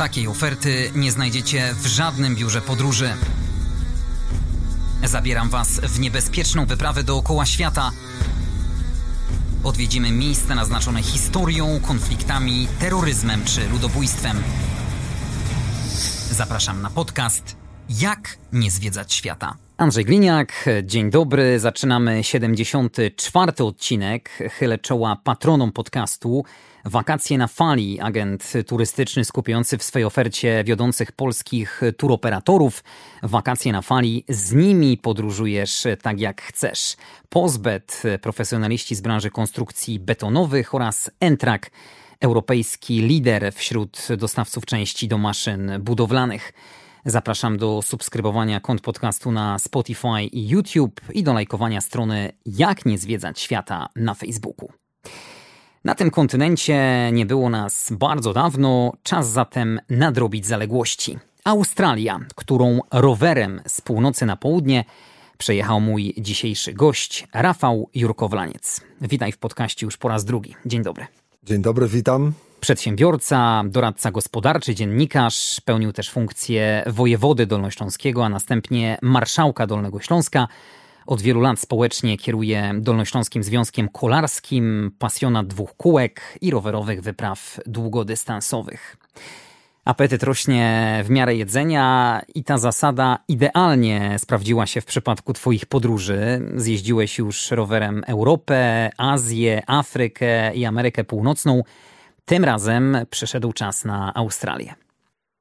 Takiej oferty nie znajdziecie w żadnym biurze podróży. Zabieram Was w niebezpieczną wyprawę dookoła świata. Odwiedzimy miejsca naznaczone historią, konfliktami, terroryzmem czy ludobójstwem. Zapraszam na podcast Jak nie zwiedzać świata. Andrzej Gliniak, dzień dobry. Zaczynamy 74. odcinek. Chylę czoła patronom podcastu. Wakacje na fali, agent turystyczny skupiający w swojej ofercie wiodących polskich turoperatorów. Wakacje na fali, z nimi podróżujesz tak jak chcesz. Pozbet, profesjonaliści z branży konstrukcji betonowych oraz Entrak, europejski lider wśród dostawców części do maszyn budowlanych. Zapraszam do subskrybowania kont podcastu na Spotify i YouTube i do lajkowania strony Jak nie zwiedzać świata na Facebooku. Na tym kontynencie nie było nas bardzo dawno, czas zatem nadrobić zaległości. Australia, którą rowerem z północy na południe przejechał mój dzisiejszy gość, Rafał Jurkowlaniec. Witaj w podcaście już po raz drugi. Dzień dobry. Dzień dobry, witam. Przedsiębiorca, doradca gospodarczy, dziennikarz, pełnił też funkcję wojewody dolnośląskiego, a następnie marszałka Dolnego Śląska. Od wielu lat społecznie kieruje Dolnośląskim Związkiem Kolarskim, pasjonat dwóch kółek i rowerowych wypraw długodystansowych. Apetyt rośnie w miarę jedzenia i ta zasada idealnie sprawdziła się w przypadku Twoich podróży. Zjeździłeś już rowerem Europę, Azję, Afrykę i Amerykę Północną. Tym razem przyszedł czas na Australię.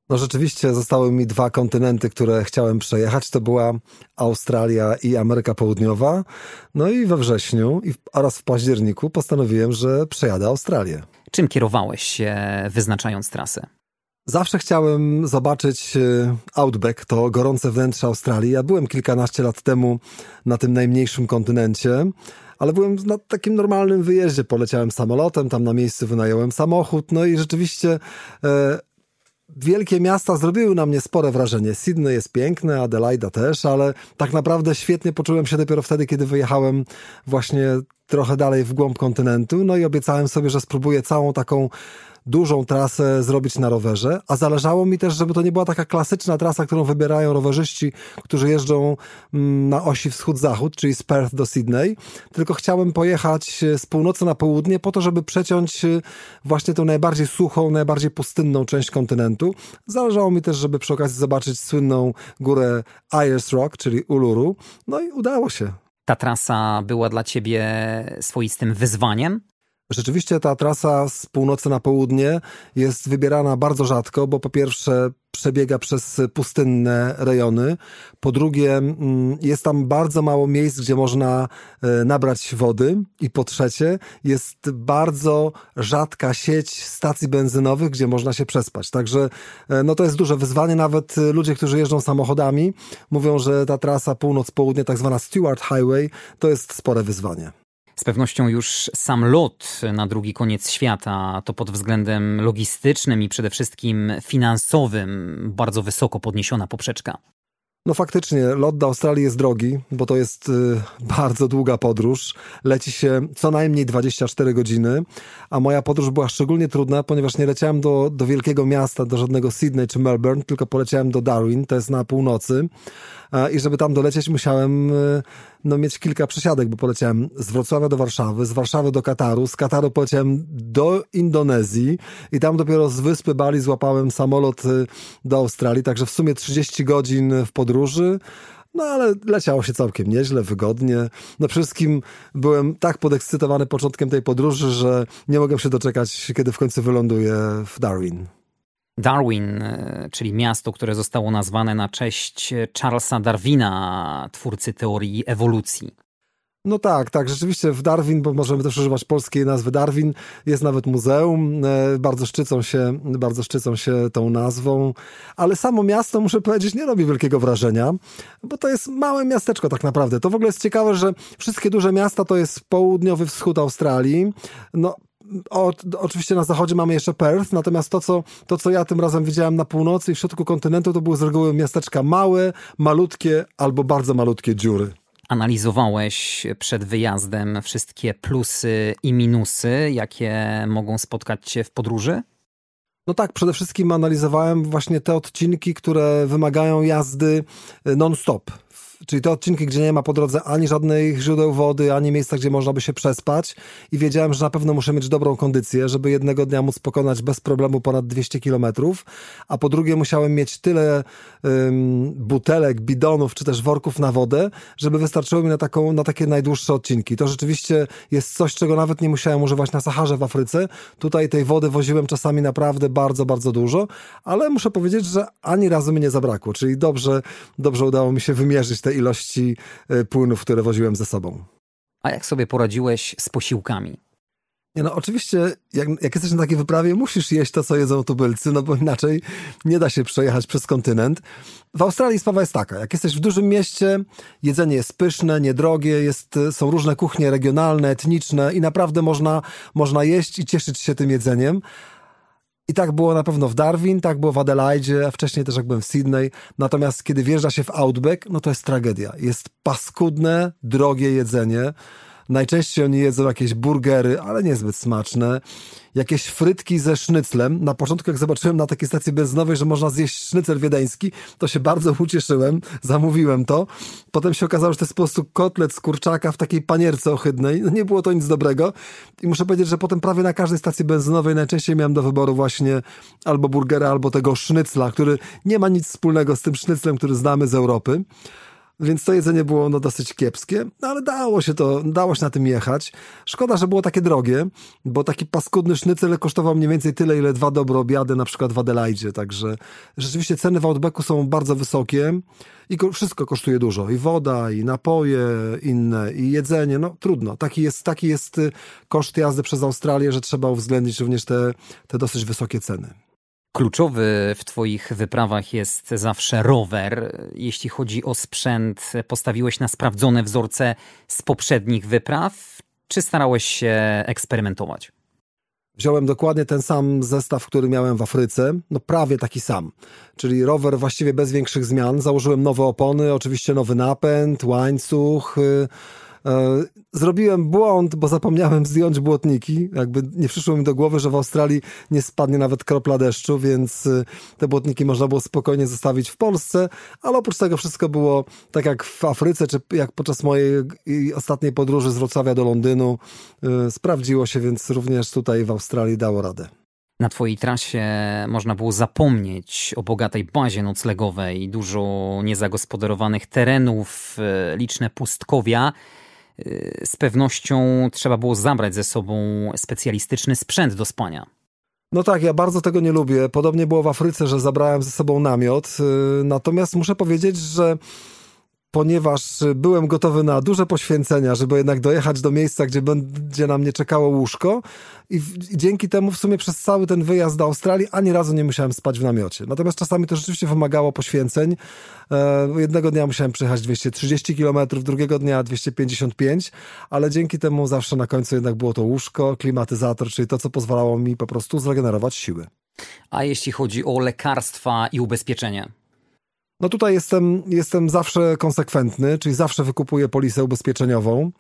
No rzeczywiście zostały mi dwa kontynenty, które chciałem przejechać. To była Australia i Ameryka Południowa. No i we wrześniu oraz w październiku postanowiłem, że przejadę Australię. Czym kierowałeś się wyznaczając trasę? Zawsze chciałem zobaczyć e, Outback, to gorące wnętrze Australii. Ja byłem kilkanaście lat temu na tym najmniejszym kontynencie, ale byłem na takim normalnym wyjeździe. Poleciałem samolotem, tam na miejscu wynająłem samochód, no i rzeczywiście e, wielkie miasta zrobiły na mnie spore wrażenie. Sydney jest piękne, Adelaida też, ale tak naprawdę świetnie poczułem się dopiero wtedy, kiedy wyjechałem właśnie trochę dalej w głąb kontynentu, no i obiecałem sobie, że spróbuję całą taką dużą trasę zrobić na rowerze, a zależało mi też, żeby to nie była taka klasyczna trasa, którą wybierają rowerzyści, którzy jeżdżą mm, na osi wschód-zachód, czyli z Perth do Sydney, tylko chciałem pojechać z północy na południe po to, żeby przeciąć y, właśnie tą najbardziej suchą, najbardziej pustynną część kontynentu. Zależało mi też, żeby przy okazji zobaczyć słynną górę Ayers Rock, czyli Uluru. No i udało się. Ta trasa była dla ciebie swoistym wyzwaniem? Rzeczywiście ta trasa z północy na południe jest wybierana bardzo rzadko, bo po pierwsze przebiega przez pustynne rejony, po drugie mm, jest tam bardzo mało miejsc, gdzie można e, nabrać wody i po trzecie jest bardzo rzadka sieć stacji benzynowych, gdzie można się przespać. Także e, no to jest duże wyzwanie. Nawet ludzie, którzy jeżdżą samochodami mówią, że ta trasa północ-południe, tak zwana Stewart Highway, to jest spore wyzwanie. Z pewnością już sam lot na drugi koniec świata to pod względem logistycznym i przede wszystkim finansowym bardzo wysoko podniesiona poprzeczka. No faktycznie, lot do Australii jest drogi, bo to jest y, bardzo długa podróż. Leci się co najmniej 24 godziny, a moja podróż była szczególnie trudna, ponieważ nie leciałem do, do wielkiego miasta, do żadnego Sydney czy Melbourne, tylko poleciałem do Darwin, to jest na północy i żeby tam dolecieć musiałem e, no, mieć kilka przesiadek, bo poleciałem z Wrocławia do Warszawy, z Warszawy do Kataru, z Kataru poleciałem do Indonezji i tam dopiero z wyspy Bali złapałem samolot e, do Australii, także w sumie 30 godzin w podróży. No ale leciało się całkiem nieźle, wygodnie. No wszystkim byłem tak podekscytowany początkiem tej podróży, że nie mogłem się doczekać, kiedy w końcu wyląduję w Darwin. Darwin, e, czyli miasto, które zostało nazwane na cześć Charlesa Darwina, twórcy teorii ewolucji. No tak, tak, rzeczywiście w Darwin, bo możemy też używać polskiej nazwy Darwin, jest nawet muzeum, e, bardzo szczycą się, bardzo szczycą się tą nazwą, ale samo miasto, muszę powiedzieć, nie robi wielkiego wrażenia, bo to jest małe miasteczko tak naprawdę. To w ogóle jest ciekawe, że wszystkie duże miasta to jest południowy wschód Australii, no o, oczywiście na zachodzie mamy jeszcze Perth, natomiast to co, to, co ja tym razem widziałem na północy i w środku kontynentu, to były z reguły miasteczka małe, malutkie albo bardzo malutkie dziury. Analizowałeś przed wyjazdem wszystkie plusy i minusy, jakie mogą spotkać cię w podróży? No tak, przede wszystkim analizowałem właśnie te odcinki, które wymagają jazdy y, non-stop czyli te odcinki, gdzie nie ma po drodze ani żadnych źródeł wody, ani miejsca, gdzie można by się przespać i wiedziałem, że na pewno muszę mieć dobrą kondycję, żeby jednego dnia móc pokonać bez problemu ponad 200 kilometrów, a po drugie musiałem mieć tyle um, butelek, bidonów, czy też worków na wodę, żeby wystarczyło mi na, taką, na takie najdłuższe odcinki. To rzeczywiście jest coś, czego nawet nie musiałem używać na Saharze w Afryce. Tutaj tej wody woziłem czasami naprawdę bardzo, bardzo dużo, ale muszę powiedzieć, że ani razu mi nie zabrakło, czyli dobrze, dobrze udało mi się wymierzyć te ilości e, płynów, które woziłem ze sobą. A jak sobie poradziłeś z posiłkami? Nie no, oczywiście, jak, jak jesteś na takiej wyprawie, musisz jeść to, co jedzą tubylcy, no bo inaczej nie da się przejechać przez kontynent. W Australii sprawa jest taka, jak jesteś w dużym mieście, jedzenie jest pyszne, niedrogie, jest, są różne kuchnie regionalne, etniczne i naprawdę można, można jeść i cieszyć się tym jedzeniem. I tak było na pewno w Darwin, tak było w Adelaide, a wcześniej też jak byłem w Sydney. Natomiast kiedy wjeżdża się w Outback, no to jest tragedia. Jest paskudne, drogie jedzenie. Najczęściej oni jedzą jakieś burgery, ale niezbyt smaczne. Jakieś frytki ze sznyclem. Na początku, jak zobaczyłem na takiej stacji benzynowej, że można zjeść sznycel wiedeński, to się bardzo ucieszyłem. Zamówiłem to. Potem się okazało, że to jest po prostu kotlet z kurczaka w takiej panierce ohydnej. No nie było to nic dobrego. I muszę powiedzieć, że potem prawie na każdej stacji benzynowej najczęściej miałem do wyboru właśnie albo burgera, albo tego sznycla, który nie ma nic wspólnego z tym sznyclem, który znamy z Europy. Więc to jedzenie było no, dosyć kiepskie, no, ale dało się to, dało się na tym jechać. Szkoda, że było takie drogie, bo taki paskudny sznycel kosztował mniej więcej tyle, ile dwa dobre obiady, na przykład w Adelaide. Także rzeczywiście ceny w Outbacku są bardzo wysokie i wszystko kosztuje dużo. I woda, i napoje inne, i jedzenie. No trudno. Taki jest, taki jest y, koszt jazdy przez Australię, że trzeba uwzględnić również te, te dosyć wysokie ceny. Kluczowy w Twoich wyprawach jest zawsze rower. Jeśli chodzi o sprzęt, postawiłeś na sprawdzone wzorce z poprzednich wypraw, czy starałeś się eksperymentować? Wziąłem dokładnie ten sam zestaw, który miałem w Afryce, no prawie taki sam. Czyli rower właściwie bez większych zmian. Założyłem nowe opony, oczywiście nowy napęd, łańcuch. Yy zrobiłem błąd, bo zapomniałem zdjąć błotniki. Jakby nie przyszło mi do głowy, że w Australii nie spadnie nawet kropla deszczu, więc e, te błotniki można było spokojnie zostawić w Polsce, ale oprócz tego wszystko było tak jak w Afryce, czy jak podczas mojej ostatniej podróży z Wrocławia do Londynu. E, sprawdziło się, więc również tutaj w Australii dało radę. Na Twojej trasie można było zapomnieć o bogatej bazie noclegowej, dużo niezagospodarowanych terenów, liczne pustkowia z pewnością trzeba było zabrać ze sobą specjalistyczny sprzęt do spania. No tak, ja bardzo tego nie lubię. Podobnie było w Afryce, że zabrałem ze sobą namiot. Y, natomiast muszę powiedzieć, że ponieważ byłem gotowy na duże poświęcenia, żeby jednak dojechać do miejsca, gdzie będzie na mnie czekało łóżko i, w, i, dzięki temu w sumie przez cały ten wyjazd do Australii ani razu nie musiałem spać w namiocie. Natomiast czasami to rzeczywiście wymagało poświęceń. E, jednego dnia musiałem przejechać 230 km, drugiego dnia 255, ale dzięki temu zawsze na końcu jednak było to łóżko, klimatyzator, czyli to, co pozwalało mi po prostu zregenerować siły. A jeśli chodzi o lekarstwa i ubezpieczenie? No tutaj jestem, jestem zawsze konsekwentny, czyli zawsze wykupuję polisę ubezpieczeniową.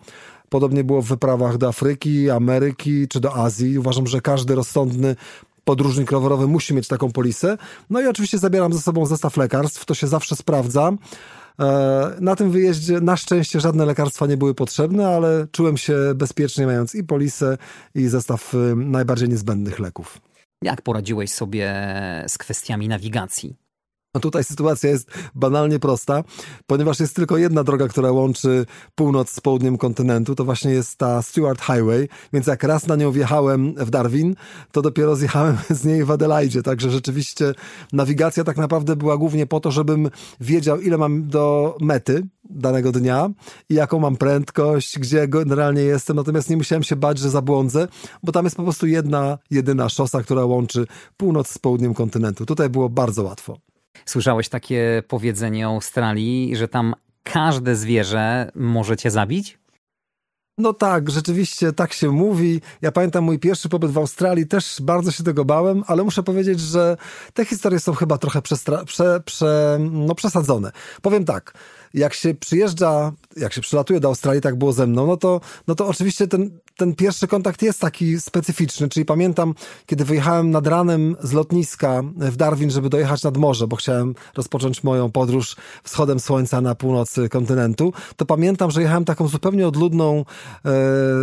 Podobnie było w wyprawach do Afryki, Ameryki czy do Azji. Uważam, że każdy rozsądny podróżnik rowerowy musi mieć taką polisę. No i oczywiście zabieram ze sobą zestaw lekarstw, to się zawsze sprawdza. E, na tym wyjeździe na szczęście żadne lekarstwa nie były potrzebne, ale czułem się bezpiecznie mając i polisę i zestaw y, najbardziej niezbędnych leków. Jak poradziłeś sobie z kwestiami nawigacji? Tutaj sytuacja jest banalnie prosta, ponieważ jest tylko jedna droga, która łączy północ z południem kontynentu, to właśnie jest ta Stewart Highway, więc jak raz na nią wjechałem w Darwin, to dopiero zjechałem z niej w Adelaide, także rzeczywiście nawigacja tak naprawdę była głównie po to, żebym wiedział ile mam do mety danego dnia i jaką mam prędkość, gdzie generalnie jestem, natomiast nie musiałem się bać, że zabłądzę, bo tam jest po prostu jedna, jedyna szosa, która łączy północ z południem kontynentu. Tutaj było bardzo łatwo. Słyszałeś takie powiedzenie o Australii, że tam każde zwierzę może cię zabić? No tak, rzeczywiście tak się mówi. Ja pamiętam mój pierwszy pobyt w Australii, też bardzo się tego bałem, ale muszę powiedzieć, że te historie są chyba trochę prze, prze, no przesadzone. Powiem tak, jak się przyjeżdża, jak się przylatuje do Australii, tak było ze mną, no to, no to oczywiście ten, ten pierwszy kontakt jest taki specyficzny, czyli pamiętam, kiedy wyjechałem nad ranem z lotniska w Darwin, żeby dojechać nad morze, bo chciałem rozpocząć moją podróż wschodem słońca na północy kontynentu, to pamiętam, że jechałem taką zupełnie odludną e,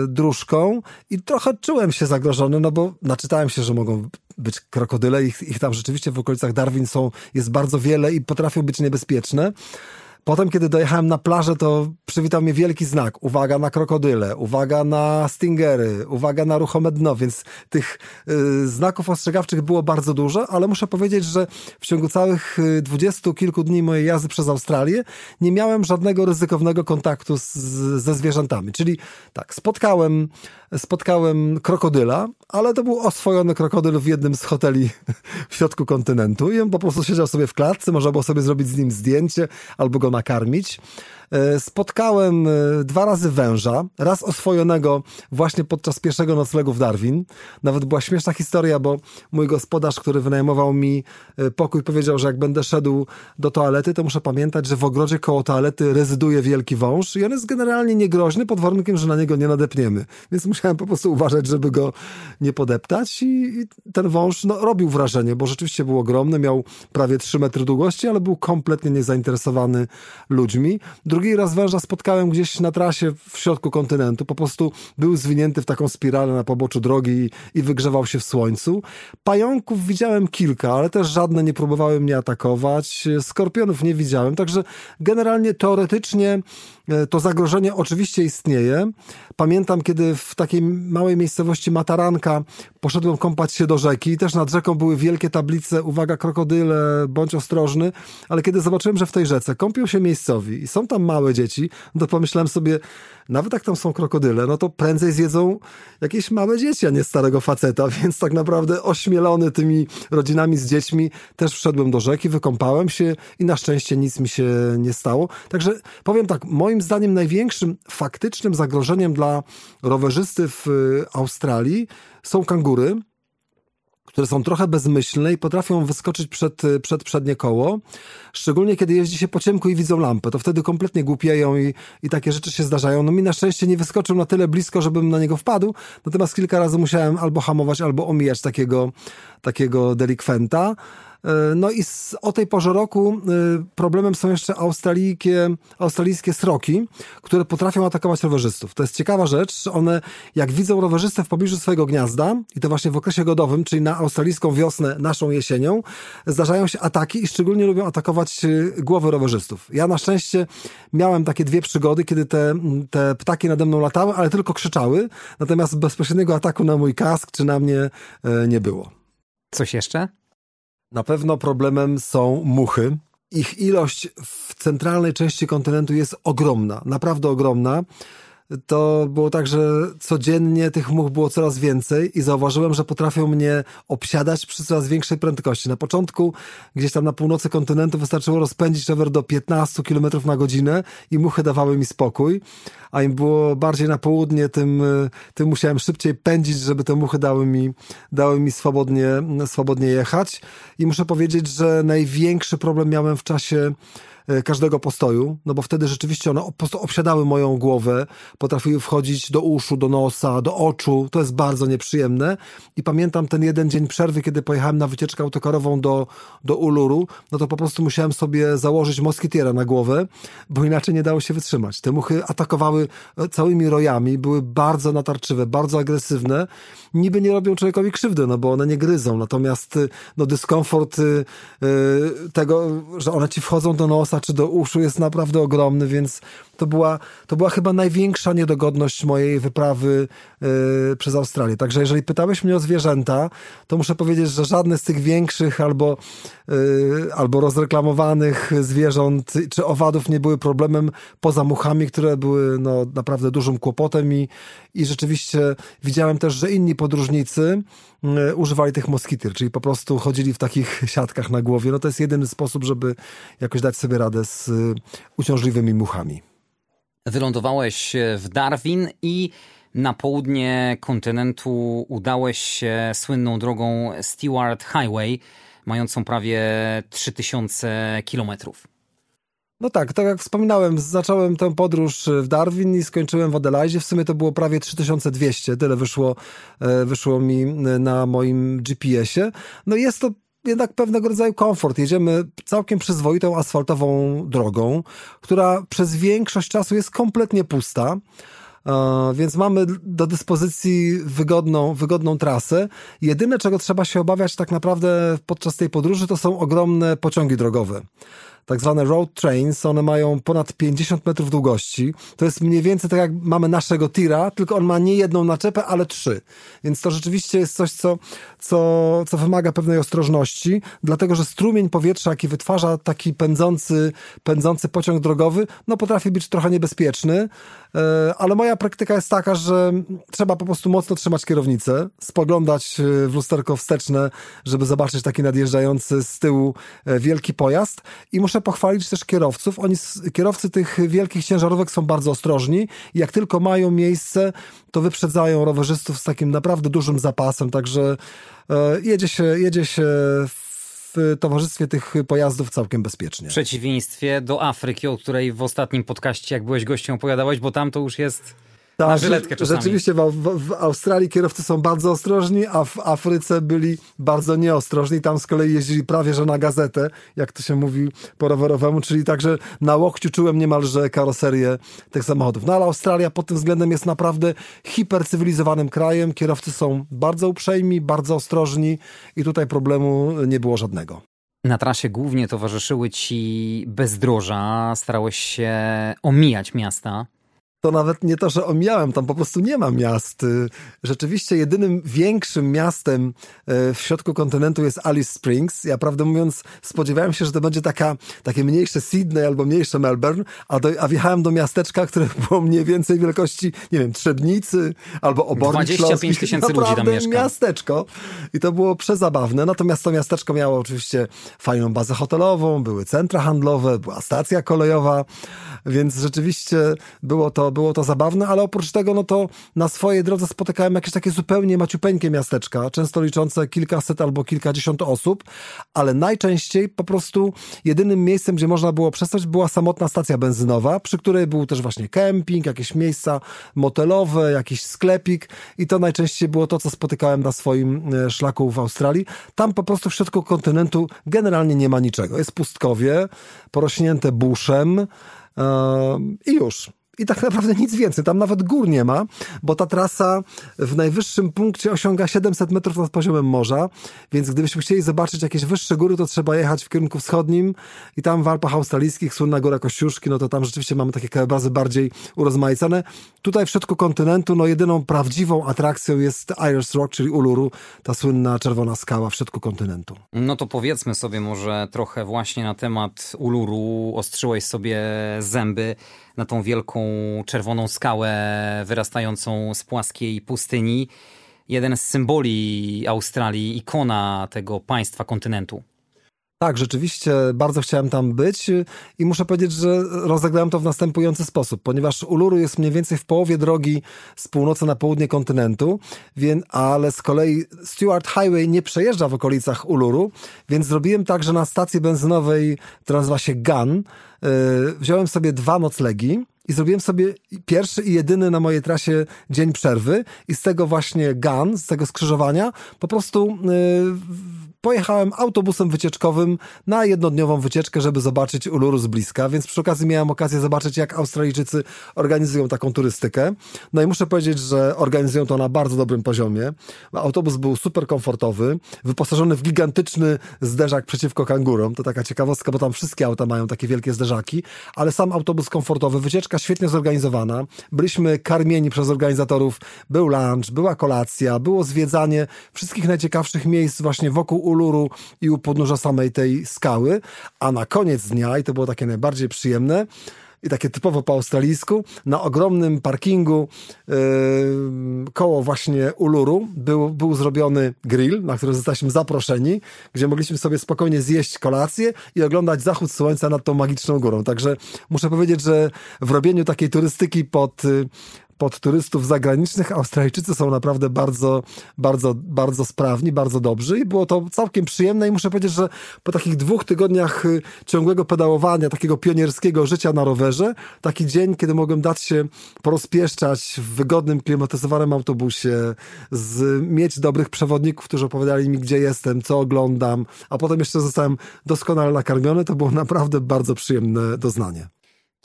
dróżką i trochę czułem się zagrożony, no bo naczytałem się, że mogą być krokodyle, ich, ich tam rzeczywiście w okolicach Darwin są, jest bardzo wiele i potrafią być niebezpieczne. Potem, kiedy dojechałem na plażę, to przywitał mnie wielki znak. Uwaga na krokodyle, uwaga na stingery, uwaga na ruchome dno, więc tych y, znaków ostrzegawczych było bardzo dużo, ale muszę powiedzieć, że w ciągu całych y, dwudziestu kilku dni mojej jazdy przez Australię nie miałem żadnego ryzykownego kontaktu z, ze zwierzętami. Czyli tak, spotkałem spotkałem krokodyla, ale to był oswojony krokodyl w jednym z hoteli w środku kontynentu i on po prostu siedział sobie w klatce, można było sobie zrobić z nim zdjęcie albo go nakarmić. E, spotkałem e, dwa razy węża, raz oswojonego właśnie podczas pierwszego noclegu w Darwin. Nawet była śmieszna historia, bo mój gospodarz, który wynajmował mi e, pokój, powiedział, że jak będę szedł do toalety, to muszę pamiętać, że w ogrodzie koło toalety rezyduje wielki wąż i on jest generalnie niegroźny, pod warunkiem, że na niego nie nadepniemy. Więc musiałem po prostu uważać, żeby go nie podeptać i ten wąż no, robił wrażenie, bo rzeczywiście był ogromny, miał prawie 3 metry długości, ale był kompletnie niezainteresowany ludźmi. Drugi raz węża spotkałem gdzieś na trasie w środku kontynentu. Po prostu był zwinięty w taką spiralę na poboczu drogi i, i wygrzewał się w słońcu. Pająków widziałem kilka, ale też żadne nie próbowały mnie atakować. Skorpionów nie widziałem, także generalnie teoretycznie to zagrożenie oczywiście istnieje. Pamiętam, kiedy w takiej małej miejscowości Mataranka poszedłem kąpać się do rzeki i też nad rzeką były wielkie tablice, uwaga krokodyle, bądź ostrożny, ale kiedy zobaczyłem, że w tej rzece kąpią się miejscowi i są tam małe dzieci, to pomyślałem sobie, nawet jak tam są krokodyle, no to prędzej zjedzą jakieś małe dzieci, a nie starego faceta, więc tak naprawdę ośmielony tymi rodzinami z dziećmi też wszedłem do rzeki, wykąpałem się i na szczęście nic mi się nie stało. Także powiem tak, moim zdaniem największym faktycznym zagrożeniem dla rowerzysty w Australii są kangury, które są trochę bezmyślne i potrafią wyskoczyć przed, przed przednie koło, szczególnie kiedy jeździ się po ciemku i widzą lampę, to wtedy kompletnie głupieją i, i takie rzeczy się zdarzają. No mi na szczęście nie wyskoczył na tyle blisko, żebym na niego wpadł, natomiast kilka razy musiałem albo hamować, albo omijać takiego, takiego delikwenta. E, no i z, o tej porze roku e, problemem są jeszcze australijskie, australijskie sroki, które potrafią atakować rowerzystów. To jest ciekawa rzecz. One, jak widzą rowerzystę w pobliżu swojego gniazda, i to właśnie w okresie godowym, czyli na australijską wiosnę, naszą jesienią, zdarzają się ataki i szczególnie lubią atakować e, głowy rowerzystów. Ja na szczęście miałem takie dwie przygody, kiedy te, te ptaki nade mną latały, ale tylko krzyczały, natomiast bezpośredniego ataku na mój kask czy na mnie nie było. Coś jeszcze? Na pewno problemem są muchy. Ich ilość w centralnej części kontynentu jest ogromna, naprawdę ogromna to było tak, że codziennie tych much było coraz więcej i zauważyłem, że potrafią mnie obsiadać przy coraz większej prędkości. Na początku gdzieś tam na północy kontynentu wystarczyło rozpędzić rower do 15 km na godzinę i muchy dawały mi spokój, a im było bardziej na południe, tym, tym musiałem szybciej pędzić, żeby te muchy dały mi, dały mi swobodnie, swobodnie jechać. I muszę powiedzieć, że największy problem miałem w czasie każdego postoju, no bo wtedy rzeczywiście one po prostu obsiadały moją głowę, potrafiły wchodzić do uszu, do nosa, do oczu, to jest bardzo nieprzyjemne. I pamiętam ten jeden dzień przerwy, kiedy pojechałem na wycieczkę autokarową do, do Uluru, no to po prostu musiałem sobie założyć moskitiera na głowę, bo inaczej nie dało się wytrzymać. Te muchy atakowały e, całymi rojami, były bardzo natarczywe, bardzo agresywne, niby nie robią człowiekowi krzywdy, no bo one nie gryzą, natomiast y, no dyskomfort tego, że one ci wchodzą do nosa czy do uszu jest naprawdę ogromny, więc to była, to była chyba największa niedogodność mojej wyprawy przez Australię. Także jeżeli pytałeś mnie o zwierzęta, to muszę powiedzieć, że żadne z tych większych albo, albo rozreklamowanych zwierząt czy owadów nie były problemem poza muchami, które były no, naprawdę dużym kłopotem i, i rzeczywiście widziałem też, że inni podróżnicy mm, używali tych moskityr, czyli po prostu chodzili w takich siatkach na głowie. No to jest jedyny sposób, żeby jakoś dać sobie radę z y, uciążliwymi muchami. Wylądowałeś w Darwin i na południe kontynentu udałeś się słynną drogą Stewart Highway, mającą prawie 3000 kilometrów. No tak, tak jak wspominałem, zacząłem tę podróż w Darwin i skończyłem w Adelaide. W sumie to było prawie 3200, tyle wyszło, e, wyszło mi na moim GPS-ie. No jest to jednak pewnego rodzaju komfort. Jedziemy całkiem przyzwoitą asfaltową drogą, która przez większość czasu jest kompletnie pusta. E, więc mamy do dyspozycji wygodną, wygodną trasę. Jedyne, czego trzeba się obawiać tak naprawdę podczas tej podróży, to są ogromne pociągi drogowe tak zwane road trains, one mają ponad 50 metrów długości. To jest mniej więcej tak jak mamy naszego tira, tylko on ma nie jedną naczepę, ale trzy. Więc to rzeczywiście jest coś, co, co, co wymaga pewnej ostrożności, dlatego że strumień powietrza, jaki wytwarza taki pędzący, pędzący pociąg drogowy, no potrafi być trochę niebezpieczny, e, ale moja praktyka jest taka, że trzeba po prostu mocno trzymać kierownicę, spoglądać e, w lusterko wsteczne, żeby zobaczyć taki nadjeżdżający z tyłu e, wielki pojazd i muszę muszę pochwalić też kierowców. Oni, kierowcy tych wielkich ciężarówek są bardzo ostrożni. Jak tylko mają miejsce, to wyprzedzają rowerzystów z takim naprawdę dużym zapasem, także e, jedzie się, jedzie się w towarzystwie tych pojazdów całkiem bezpiecznie. W przeciwieństwie do Afryki, o której w ostatnim podcaście, jak byłeś gościem, opowiadałeś, bo tam to już jest tak, na żyletkę czasami. Rzeczywiście w, w, w, Australii kierowcy są bardzo ostrożni, a w Afryce byli bardzo nieostrożni. Tam z kolei jeździli prawie że na gazetę, jak to się mówi po rowerowemu, czyli także na łokciu czułem niemalże karoserię tych samochodów. No ale Australia pod tym względem jest naprawdę hipercywilizowanym krajem. Kierowcy są bardzo uprzejmi, bardzo ostrożni i tutaj problemu nie było żadnego. Na trasie głównie towarzyszyły ci bezdroża, starałeś się omijać miasta to nawet nie to, że omijałem, tam po prostu nie ma miast. Y, rzeczywiście jedynym większym miastem y, w środku kontynentu jest Alice Springs. Ja prawdę mówiąc spodziewałem się, że to będzie taka, takie mniejsze Sydney albo mniejsze Melbourne, a, do, a wjechałem do miasteczka, które było mniej więcej wielkości, nie wiem, Trzebnicy albo Obornik 25 tysięcy ludzi tam mieszka. miasteczko. I to było przezabawne. Natomiast to miasteczko miało oczywiście fajną bazę hotelową, były centra handlowe, była stacja kolejowa, więc rzeczywiście było to było to zabawne, ale oprócz tego, no to na swojej drodze spotykałem jakieś takie zupełnie maciupeńkie miasteczka, często liczące kilkaset albo kilkadziesiąt osób, ale najczęściej po prostu jedynym miejscem, gdzie można było przestać, była samotna stacja benzynowa, przy której był też właśnie kemping, jakieś miejsca motelowe, jakiś sklepik i to najczęściej było to, co spotykałem na swoim e, szlaku w Australii. Tam po prostu w środku kontynentu generalnie nie ma niczego. Jest pustkowie, porośnięte buszem, e, i już i tak naprawdę nic więcej. Tam nawet gór nie ma, bo ta trasa w najwyższym punkcie osiąga 700 metrów nad poziomem morza, więc gdybyśmy chcieli zobaczyć jakieś wyższe góry, to trzeba jechać w kierunku wschodnim i tam w Alpach Australijskich, słynna góra Kościuszki, no to tam rzeczywiście mamy takie krajobrazy bardziej urozmaicone. Tutaj w środku kontynentu, no jedyną prawdziwą atrakcją jest Irish Rock, czyli Uluru, ta słynna czerwona skała w środku kontynentu. No to powiedzmy sobie może trochę właśnie na temat Uluru. Ostrzyłeś sobie zęby na tą wielką czerwoną skałę wyrastającą z płaskiej pustyni. Jeden z symboli Australii, ikona tego państwa, kontynentu. Tak, rzeczywiście bardzo chciałem tam być i muszę powiedzieć, że rozegrałem to w następujący sposób, ponieważ Uluru jest mniej więcej w połowie drogi z północy na południe kontynentu, więc, ale z kolei Stuart Highway nie przejeżdża w okolicach Uluru, więc zrobiłem tak, że na stacji benzynowej, która nazywa się Gun, yy, wziąłem sobie dwa noclegi, i zrobiłem sobie pierwszy i jedyny na mojej trasie dzień przerwy i z tego właśnie gun, z tego skrzyżowania po prostu yy, pojechałem autobusem wycieczkowym na jednodniową wycieczkę, żeby zobaczyć Uluru z bliska, więc przy okazji miałem okazję zobaczyć, jak Australijczycy organizują taką turystykę. No i muszę powiedzieć, że organizują to na bardzo dobrym poziomie. Autobus był super komfortowy, wyposażony w gigantyczny zderzak przeciwko kangurom. To taka ciekawostka, bo tam wszystkie auta mają takie wielkie zderzaki, ale sam autobus komfortowy, wycieczka świetnie zorganizowana. Byliśmy karmieni przez organizatorów, był lunch, była kolacja, było zwiedzanie wszystkich najciekawszych miejsc właśnie wokół Uluru i u podnóża samej tej skały, a na koniec dnia, i to było takie najbardziej przyjemne, i takie typowo po australijsku, na ogromnym parkingu yy, koło właśnie Uluru był, był zrobiony grill, na który zostaliśmy zaproszeni, gdzie mogliśmy sobie spokojnie zjeść kolację i oglądać zachód słońca nad tą magiczną górą. Także muszę powiedzieć, że w robieniu takiej turystyki pod, pod turystów zagranicznych. Australijczycy są naprawdę bardzo, bardzo, bardzo sprawni, bardzo dobrzy i było to całkiem przyjemne i muszę powiedzieć, że po takich dwóch tygodniach y, ciągłego pedałowania, takiego pionierskiego życia na rowerze, taki dzień, kiedy mogłem dać się porozpieszczać w wygodnym, klimatyzowanym autobusie, z, mieć dobrych przewodników, którzy opowiadali mi, gdzie jestem, co oglądam, a potem jeszcze zostałem doskonale nakarmiony, to było naprawdę bardzo przyjemne doznanie.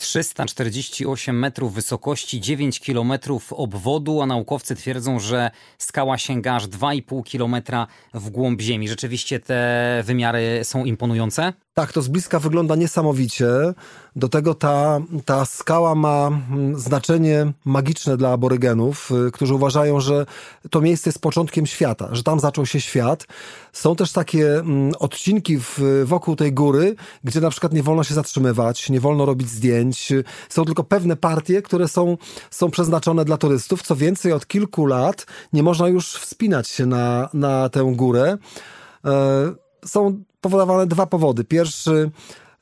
348 metrów wysokości, 9 kilometrów obwodu, a naukowcy twierdzą, że skała sięga aż 2,5 kilometra w głąb ziemi. Rzeczywiście te wymiary są imponujące? Tak, to z bliska wygląda niesamowicie. Do tego ta, ta skała ma mm, znaczenie magiczne dla aborygenów, y, którzy uważają, że to miejsce jest początkiem świata, że tam zaczął się świat. Są też takie mm, odcinki w, wokół tej góry, gdzie na przykład nie wolno się zatrzymywać, nie wolno robić zdjęć. Są tylko pewne partie, które są, są przeznaczone dla turystów. Co więcej, od kilku lat nie można już wspinać się na, na tę górę. E, są powodowane dwa powody. Pierwszy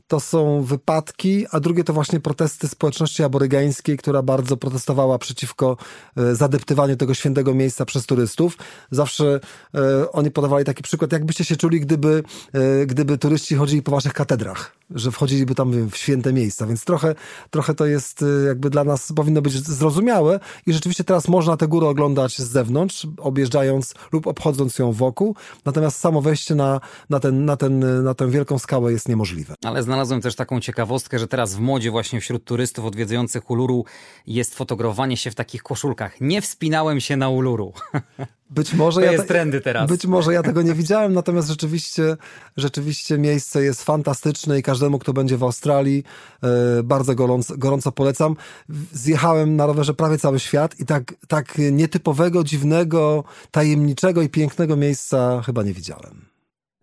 to są wypadki, a drugie to właśnie protesty społeczności aborygańskiej, która bardzo protestowała przeciwko e, zadeptywaniu tego świętego miejsca przez turystów. Zawsze e, oni podawali taki przykład, jakbyście się czuli, gdyby, e, gdyby turyści chodzili po waszych katedrach, że wchodziliby tam w święte miejsca, więc trochę, trochę to jest jakby dla nas powinno być zrozumiałe i rzeczywiście teraz można tę górę oglądać z zewnątrz, objeżdżając lub obchodząc ją wokół, natomiast samo wejście na, na, ten, na, ten, na tę wielką skałę jest niemożliwe. Ale znalazłem też taką ciekawostkę, że teraz w modzie właśnie wśród turystów odwiedzających Uluru jest fotografowanie się w takich koszulkach. Nie wspinałem się na Uluru. Być może to ja jest trendy teraz. Być może ja tego nie widziałem, natomiast rzeczywiście, rzeczywiście miejsce jest fantastyczne i każdemu, kto będzie w Australii, yy, bardzo gorąco, gorąco polecam. Zjechałem na rowerze prawie cały świat i tak, tak nietypowego, dziwnego, tajemniczego i pięknego miejsca chyba nie widziałem.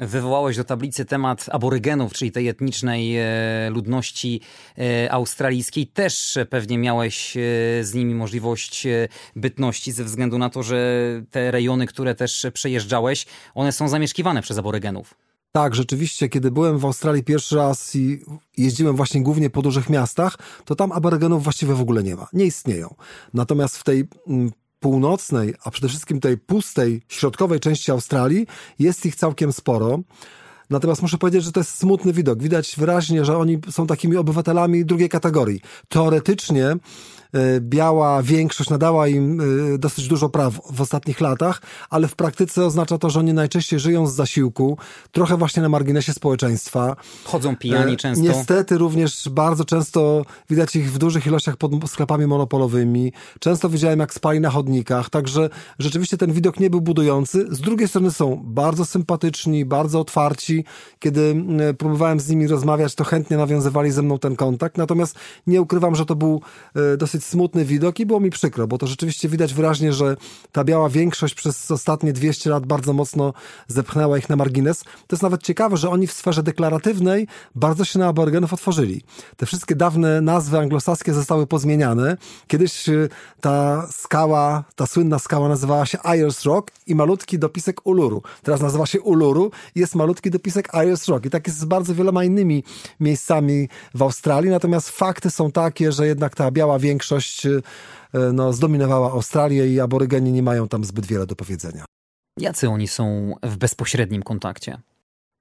Wywołałeś do tablicy temat aborygenów, czyli tej etnicznej e, ludności e, australijskiej. Też pewnie miałeś e, z nimi możliwość bytności ze względu na to, że te rejony, które też przejeżdżałeś, one są zamieszkiwane przez aborygenów. Tak, rzeczywiście, kiedy byłem w Australii pierwszy raz i jeździłem właśnie głównie po dużych miastach, to tam aborygenów właściwie w ogóle nie ma. Nie istnieją. Natomiast w tej mm, północnej, a przede wszystkim tej pustej, środkowej części Australii jest ich całkiem sporo. Natomiast muszę powiedzieć, że to jest smutny widok. Widać wyraźnie, że oni są takimi obywatelami drugiej kategorii. Teoretycznie biała większość nadała im e, dosyć dużo praw w ostatnich latach, ale w praktyce oznacza to, że oni najczęściej żyją z zasiłku, trochę właśnie na marginesie społeczeństwa. Chodzą pijani e, często. Niestety również bardzo często widać ich w dużych ilościach pod sklepami monopolowymi. Często widziałem jak spali na chodnikach, także rzeczywiście ten widok nie był budujący. Z drugiej strony są bardzo sympatyczni, bardzo otwarci. Kiedy próbowałem z nimi rozmawiać, to chętnie nawiązywali ze mną ten kontakt. Natomiast nie ukrywam, że to był dosyć smutny widok i było mi przykro, bo to rzeczywiście widać wyraźnie, że ta biała większość przez ostatnie 200 lat bardzo mocno zepchnęła ich na margines. To jest nawet ciekawe, że oni w sferze deklaratywnej bardzo się na aborygenów otworzyli. Te wszystkie dawne nazwy anglosaskie zostały pozmieniane. Kiedyś y, ta skała, ta słynna skała nazywała się Ayers Rock i malutki dopisek Uluru. Teraz nazywa się Uluru i jest malutki dopisek Ayers Rock. I tak jest z bardzo wieloma innymi miejscami w Australii. Natomiast fakty są takie, że jednak ta biała większość większość y, no, zdominowała Australię i aborygeni nie mają tam zbyt wiele do powiedzenia. Jacy oni są w bezpośrednim kontakcie?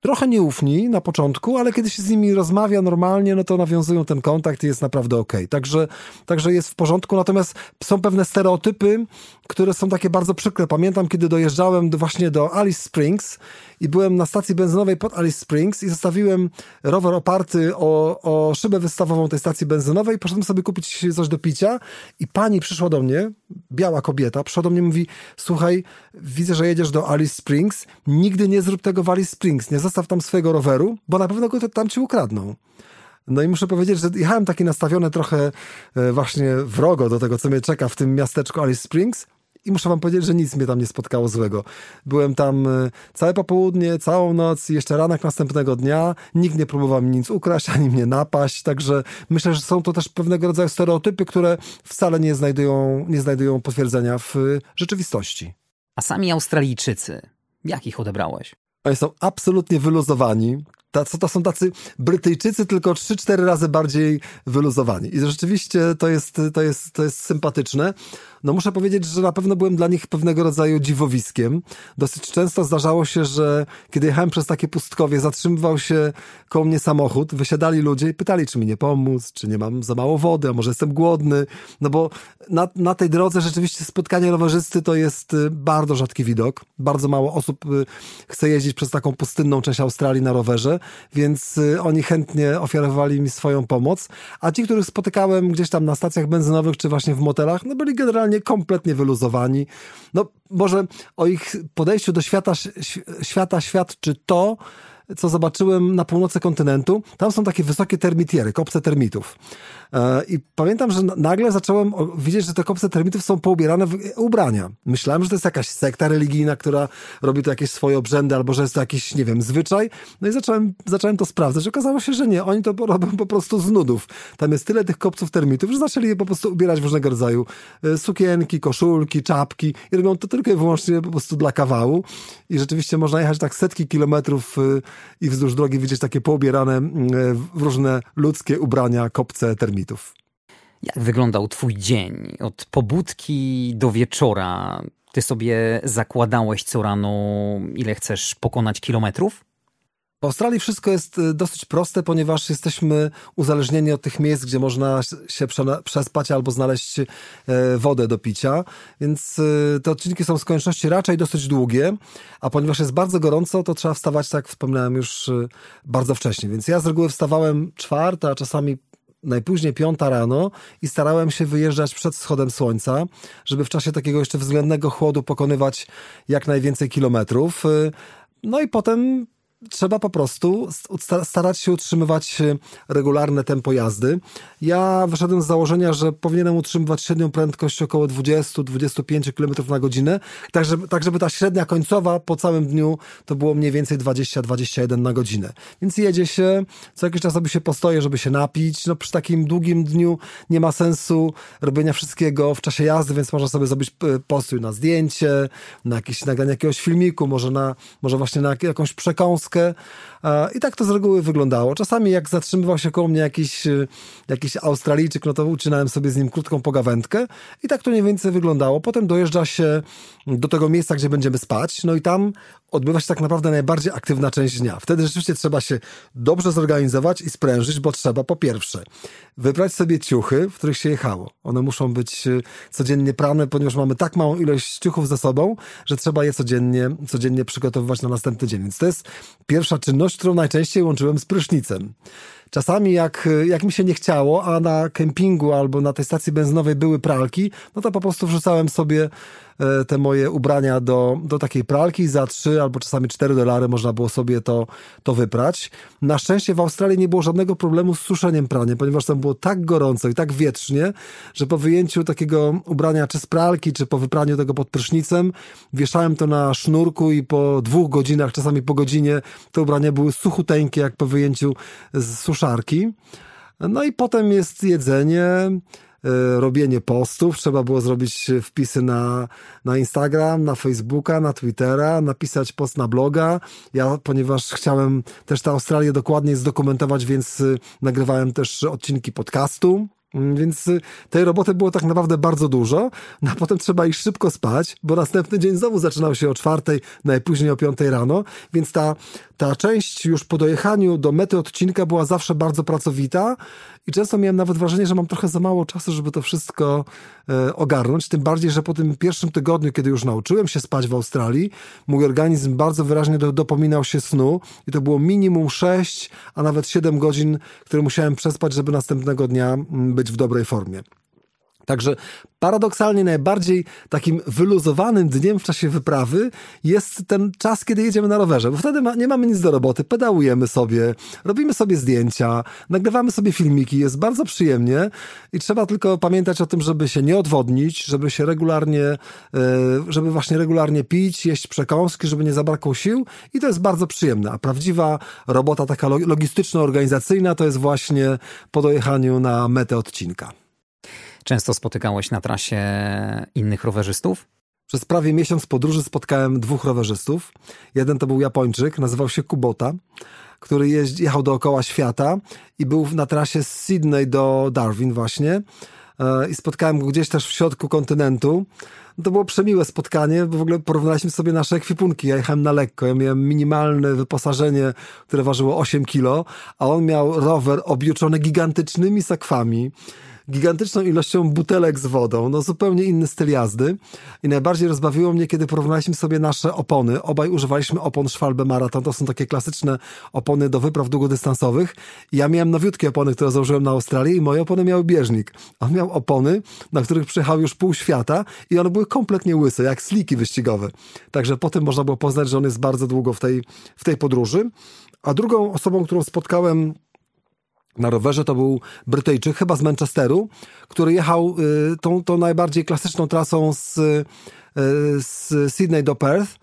trochę nieufni na początku, ale kiedy się z nimi rozmawia normalnie, no to nawiązują ten kontakt i jest naprawdę okej. Okay. Także, także jest w porządku, natomiast są pewne stereotypy, które są takie bardzo przykre. Pamiętam, kiedy dojeżdżałem do, właśnie do Alice Springs i byłem na stacji benzynowej pod Alice Springs i zostawiłem rower oparty o, o szybę wystawową tej stacji benzynowej. Poszedłem sobie kupić coś do picia i pani przyszła do mnie, biała kobieta, przyszła do mnie i mówi, słuchaj, widzę, że jedziesz do Alice Springs, nigdy nie zrób tego w Alice Springs, nie zostaw tam swojego roweru, bo na pewno go tam ci ukradną. No i muszę powiedzieć, że jechałem taki nastawiony trochę e, właśnie wrogo do tego, co mnie czeka w tym miasteczku Alice Springs, i muszę wam powiedzieć, że nic mnie tam nie spotkało złego. Byłem tam e, całe popołudnie, całą noc i jeszcze ranek następnego dnia. Nikt nie próbował mi nic ukraść, ani mnie napaść, także myślę, że są to też pewnego rodzaju stereotypy, które wcale nie znajdują, nie znajdują potwierdzenia w e, rzeczywistości. A sami Australijczycy, jak ich odebrałeś? Oni są absolutnie wyluzowani to, to są tacy Brytyjczycy, tylko 3-4 razy bardziej wyluzowani. I rzeczywiście to jest, to jest, to jest sympatyczne. No muszę powiedzieć, że na pewno byłem dla nich pewnego rodzaju dziwowiskiem. Dosyć często zdarzało się, że kiedy jechałem przez takie pustkowie, zatrzymywał się koło mnie samochód, wysiadali ludzie i pytali, czy mi nie pomóc, czy nie mam za mało wody, a może jestem głodny. No bo na, na tej drodze rzeczywiście spotkanie rowerzysty to jest y, bardzo rzadki widok. Bardzo mało osób y, chce jeździć przez taką pustynną część Australii na rowerze, więc y, oni chętnie ofiarowali mi swoją pomoc. A ci, których spotykałem gdzieś tam na stacjach benzynowych, czy właśnie w motelach, no byli generalnie kompletnie wyluzowani. No może o ich podejściu do świata, świata świadczy to, co zobaczyłem na północy kontynentu. Tam są takie wysokie termitiery, kopce termitów. E, I pamiętam, że nagle zacząłem widzieć, że te kopce termitów są poubierane w ubrania. Myślałem, że to jest jakaś sekta religijna, która robi tu jakieś swoje obrzędy, albo że jest to jakiś, nie wiem, zwyczaj. No i zacząłem, zacząłem to sprawdzać. Okazało się, że nie. Oni to robią po prostu z nudów. Tam jest tyle tych kopców termitów, że zaczęli je po prostu ubierać w różnego rodzaju e, sukienki, koszulki, czapki i robią to tylko i wyłącznie po prostu dla kawału. I rzeczywiście można jechać tak setki kilometrów e, i wzdłuż drogi widzieć takie poubierane w różne ludzkie ubrania kopce termitów. Jak wyglądał Twój dzień? Od pobudki do wieczora. Ty sobie zakładałeś co rano, ile chcesz pokonać kilometrów? W Australii wszystko jest y, dosyć proste, ponieważ jesteśmy uzależnieni od tych miejsc, gdzie można się przespać albo znaleźć e, wodę do picia, więc y, te odcinki są z konieczności raczej dosyć długie, a ponieważ jest bardzo gorąco, to trzeba wstawać, tak jak wspomniałem już, y, bardzo wcześnie. Więc ja z reguły wstawałem czwarta, a czasami najpóźniej piąta rano i starałem się wyjeżdżać przed wschodem słońca, żeby w czasie takiego jeszcze względnego chłodu pokonywać jak najwięcej kilometrów. Y, no i potem trzeba po prostu starać się utrzymywać e, regularne tempo jazdy. Ja wyszedłem z założenia, że powinienem utrzymywać średnią prędkość około 20-25 km na godzinę, tak żeby, tak żeby ta średnia końcowa po całym dniu to było mniej więcej 20-21 na godzinę. Więc jedzie się, co jakiś czas sobie się postoje, żeby się napić. No przy takim długim dniu nie ma sensu robienia wszystkiego w czasie jazdy, więc można sobie zrobić e, postój na zdjęcie, na jakieś nagranie jakiegoś filmiku, może na, może właśnie na jakąś przekąskę, i tak to z reguły wyglądało. Czasami jak zatrzymywał się koło mnie jakiś, y, jakiś Australijczyk, no to ucinałem sobie z nim krótką pogawędkę i tak to mniej więcej wyglądało. Potem dojeżdża się do tego miejsca, gdzie będziemy spać, no i tam odbywa się tak naprawdę najbardziej aktywna część dnia. Wtedy rzeczywiście trzeba się dobrze zorganizować i sprężyć, bo trzeba po pierwsze wybrać sobie ciuchy, w których się jechało. One muszą być y, codziennie prane, ponieważ mamy tak małą ilość ciuchów ze sobą, że trzeba je codziennie, codziennie przygotowywać na następny dzień. Więc to jest pierwsza czynność, którą najczęściej łączyłem z prysznicem. Czasami jak, jak mi się nie chciało, a na kempingu albo na tej stacji benzynowej były pralki, no to po prostu wrzucałem sobie E, te moje ubrania do, do takiej pralki za 3 albo czasami 4 dolary można było sobie to, to wyprać. Na szczęście w Australii nie było żadnego problemu z suszeniem prania, ponieważ tam było tak gorąco i tak wietrznie, że po wyjęciu takiego ubrania czy z pralki, czy po wypraniu tego pod prysznicem, wieszałem to na sznurku i po dwóch godzinach, czasami po godzinie te ubrania były suchuteńkie jak po wyjęciu z suszarki. No i potem jest jedzenie, E, robienie postów, trzeba było zrobić wpisy na, na Instagram, na Facebooka, na Twittera, napisać post na bloga. Ja, ponieważ chciałem też tę Australię dokładnie zdokumentować, więc y, nagrywałem też odcinki podcastu. Mm, więc y, tej roboty było tak naprawdę bardzo dużo, no a potem trzeba iść szybko spać, bo następny dzień znowu zaczynał się o czwartej, najpóźniej o piątej rano, więc ta, ta część już po dojechaniu do mety odcinka była zawsze bardzo pracowita i często miałem nawet wrażenie, że mam trochę za mało czasu, żeby to wszystko e, ogarnąć, tym bardziej, że po tym pierwszym tygodniu, kiedy już nauczyłem się spać w Australii, mój organizm bardzo wyraźnie do, dopominał się snu i to było minimum 6, a nawet 7 godzin, które musiałem przespać, żeby następnego dnia mm, być w dobrej formie. Także paradoksalnie najbardziej takim wyluzowanym dniem w czasie wyprawy jest ten czas, kiedy jedziemy na rowerze, bo wtedy ma, nie mamy nic do roboty, pedałujemy sobie, robimy sobie zdjęcia, nagrywamy sobie filmiki, jest bardzo przyjemnie i trzeba tylko pamiętać o tym, żeby się nie odwodnić, żeby się regularnie, e, żeby właśnie regularnie pić, jeść przekąski, żeby nie zabrakło sił i to jest bardzo przyjemne, a prawdziwa robota taka logistyczno-organizacyjna to jest właśnie po dojechaniu na metę odcinka. Często spotykałeś na trasie innych rowerzystów? Przez prawie miesiąc podróży spotkałem dwóch rowerzystów. Jeden to był Japończyk, nazywał się Kubota. który jechał dookoła świata i był na trasie z Sydney do Darwin właśnie e, i spotkałem go gdzieś też w środku kontynentu. To było przemiłe spotkanie, bo w ogóle porównaliśmy sobie nasze ekwipunki. Ja jechałem na lekko, ja miałem minimalne wyposażenie, które ważyło 8 kilo, a on miał rower objuczony gigantycznymi sakwami gigantyczną ilością butelek z wodą, no zupełnie inny styl jazdy. I najbardziej rozbawiło mnie, kiedy porównaliśmy sobie nasze opony. Obaj używaliśmy opon Schwalbe Marathon, to są takie klasyczne opony do wypraw długodystansowych. Ja miałem nowiutkie opony, które założyłem na Australii i moje opony miały bieżnik. On miał opony, na których przyjechał już pół świata i one były kompletnie łyse, jak sliki wyścigowe. Także potem można było poznać, że on jest bardzo długo w tej, w tej podróży. A drugą osobą, którą spotkałem na rowerze to był Brytyjczyk, chyba z Manchesteru, który jechał y, tą, tą najbardziej klasyczną trasą z, y, z Sydney do Perth.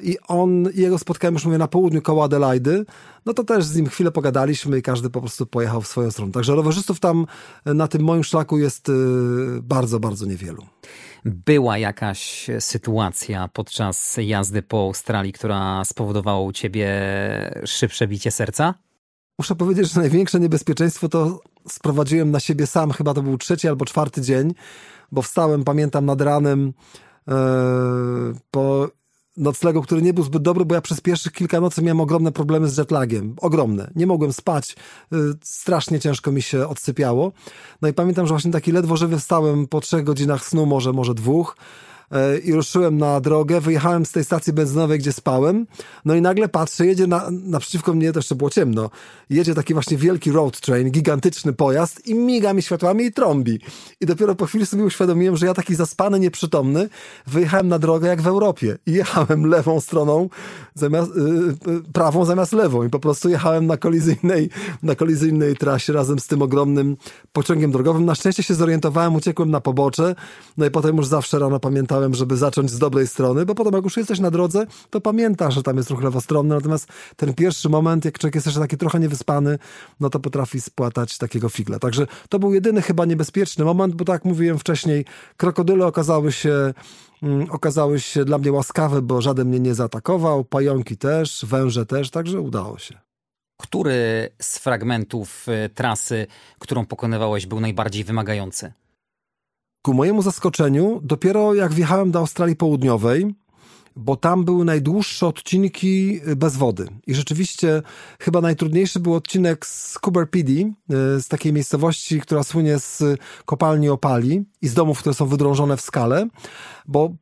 I on, jego spotkałem już mówię na południu koło Adelaidy, no to też z nim chwilę pogadaliśmy i każdy po prostu pojechał w swoją stronę. Także rowerzystów tam na tym moim szlaku jest y, bardzo, bardzo niewielu. Była jakaś sytuacja podczas jazdy po Australii, która spowodowała u ciebie szybsze bicie serca? Muszę powiedzieć, że największe niebezpieczeństwo to sprowadziłem na siebie sam. Chyba to był trzeci albo czwarty dzień, bo wstałem, pamiętam, nad ranem yy, po noclegu, który nie był zbyt dobry, bo ja przez pierwszych kilka nocy miałem ogromne problemy z jetlagiem. Ogromne. Nie mogłem spać. Yy, strasznie ciężko mi się odsypiało. No i pamiętam, że właśnie taki ledwo żywy wstałem po trzech godzinach snu, może, może dwóch E, i ruszyłem na drogę, wyjechałem z tej stacji benzynowej, gdzie spałem, no i nagle patrzę, jedzie na, naprzeciwko mnie, to jeszcze było ciemno, jedzie taki właśnie wielki road train, gigantyczny pojazd i miga mi światłami i trąbi. I dopiero po chwili sobie uświadomiłem, że ja taki zaspany, nieprzytomny, wyjechałem na drogę jak w Europie i jechałem lewą stroną, zamiast, yy, prawą zamiast lewą i po prostu jechałem na kolizyjnej, na kolizyjnej trasie razem z tym ogromnym pociągiem drogowym. Na szczęście się zorientowałem, uciekłem na pobocze, no i potem już zawsze rano pamiętam, pamiętałem, żeby zacząć z dobrej strony, bo potem jak już jesteś na drodze, to pamiętasz, że tam jest ruch lewostronny, natomiast ten pierwszy moment, jak człowiek jest jeszcze taki trochę niewyspany, no to potrafi spłatać takiego figla. Także to był jedyny chyba niebezpieczny moment, bo tak jak mówiłem wcześniej, krokodyle okazały się mm, okazały się dla mnie łaskawe, bo żaden mnie nie zaatakował, pająki też, węże też, także udało się. Który z fragmentów y, trasy, którą pokonywałeś, był najbardziej wymagający? Ku mojemu zaskoczeniu, dopiero jak wjechałem do Australii Południowej, bo tam były najdłuższe odcinki y, bez wody. I rzeczywiście chyba najtrudniejszy był odcinek z Cooper Pedy, y, z takiej miejscowości, która słynie z kopalni opali i z domów, które są wydrążone w skale, bo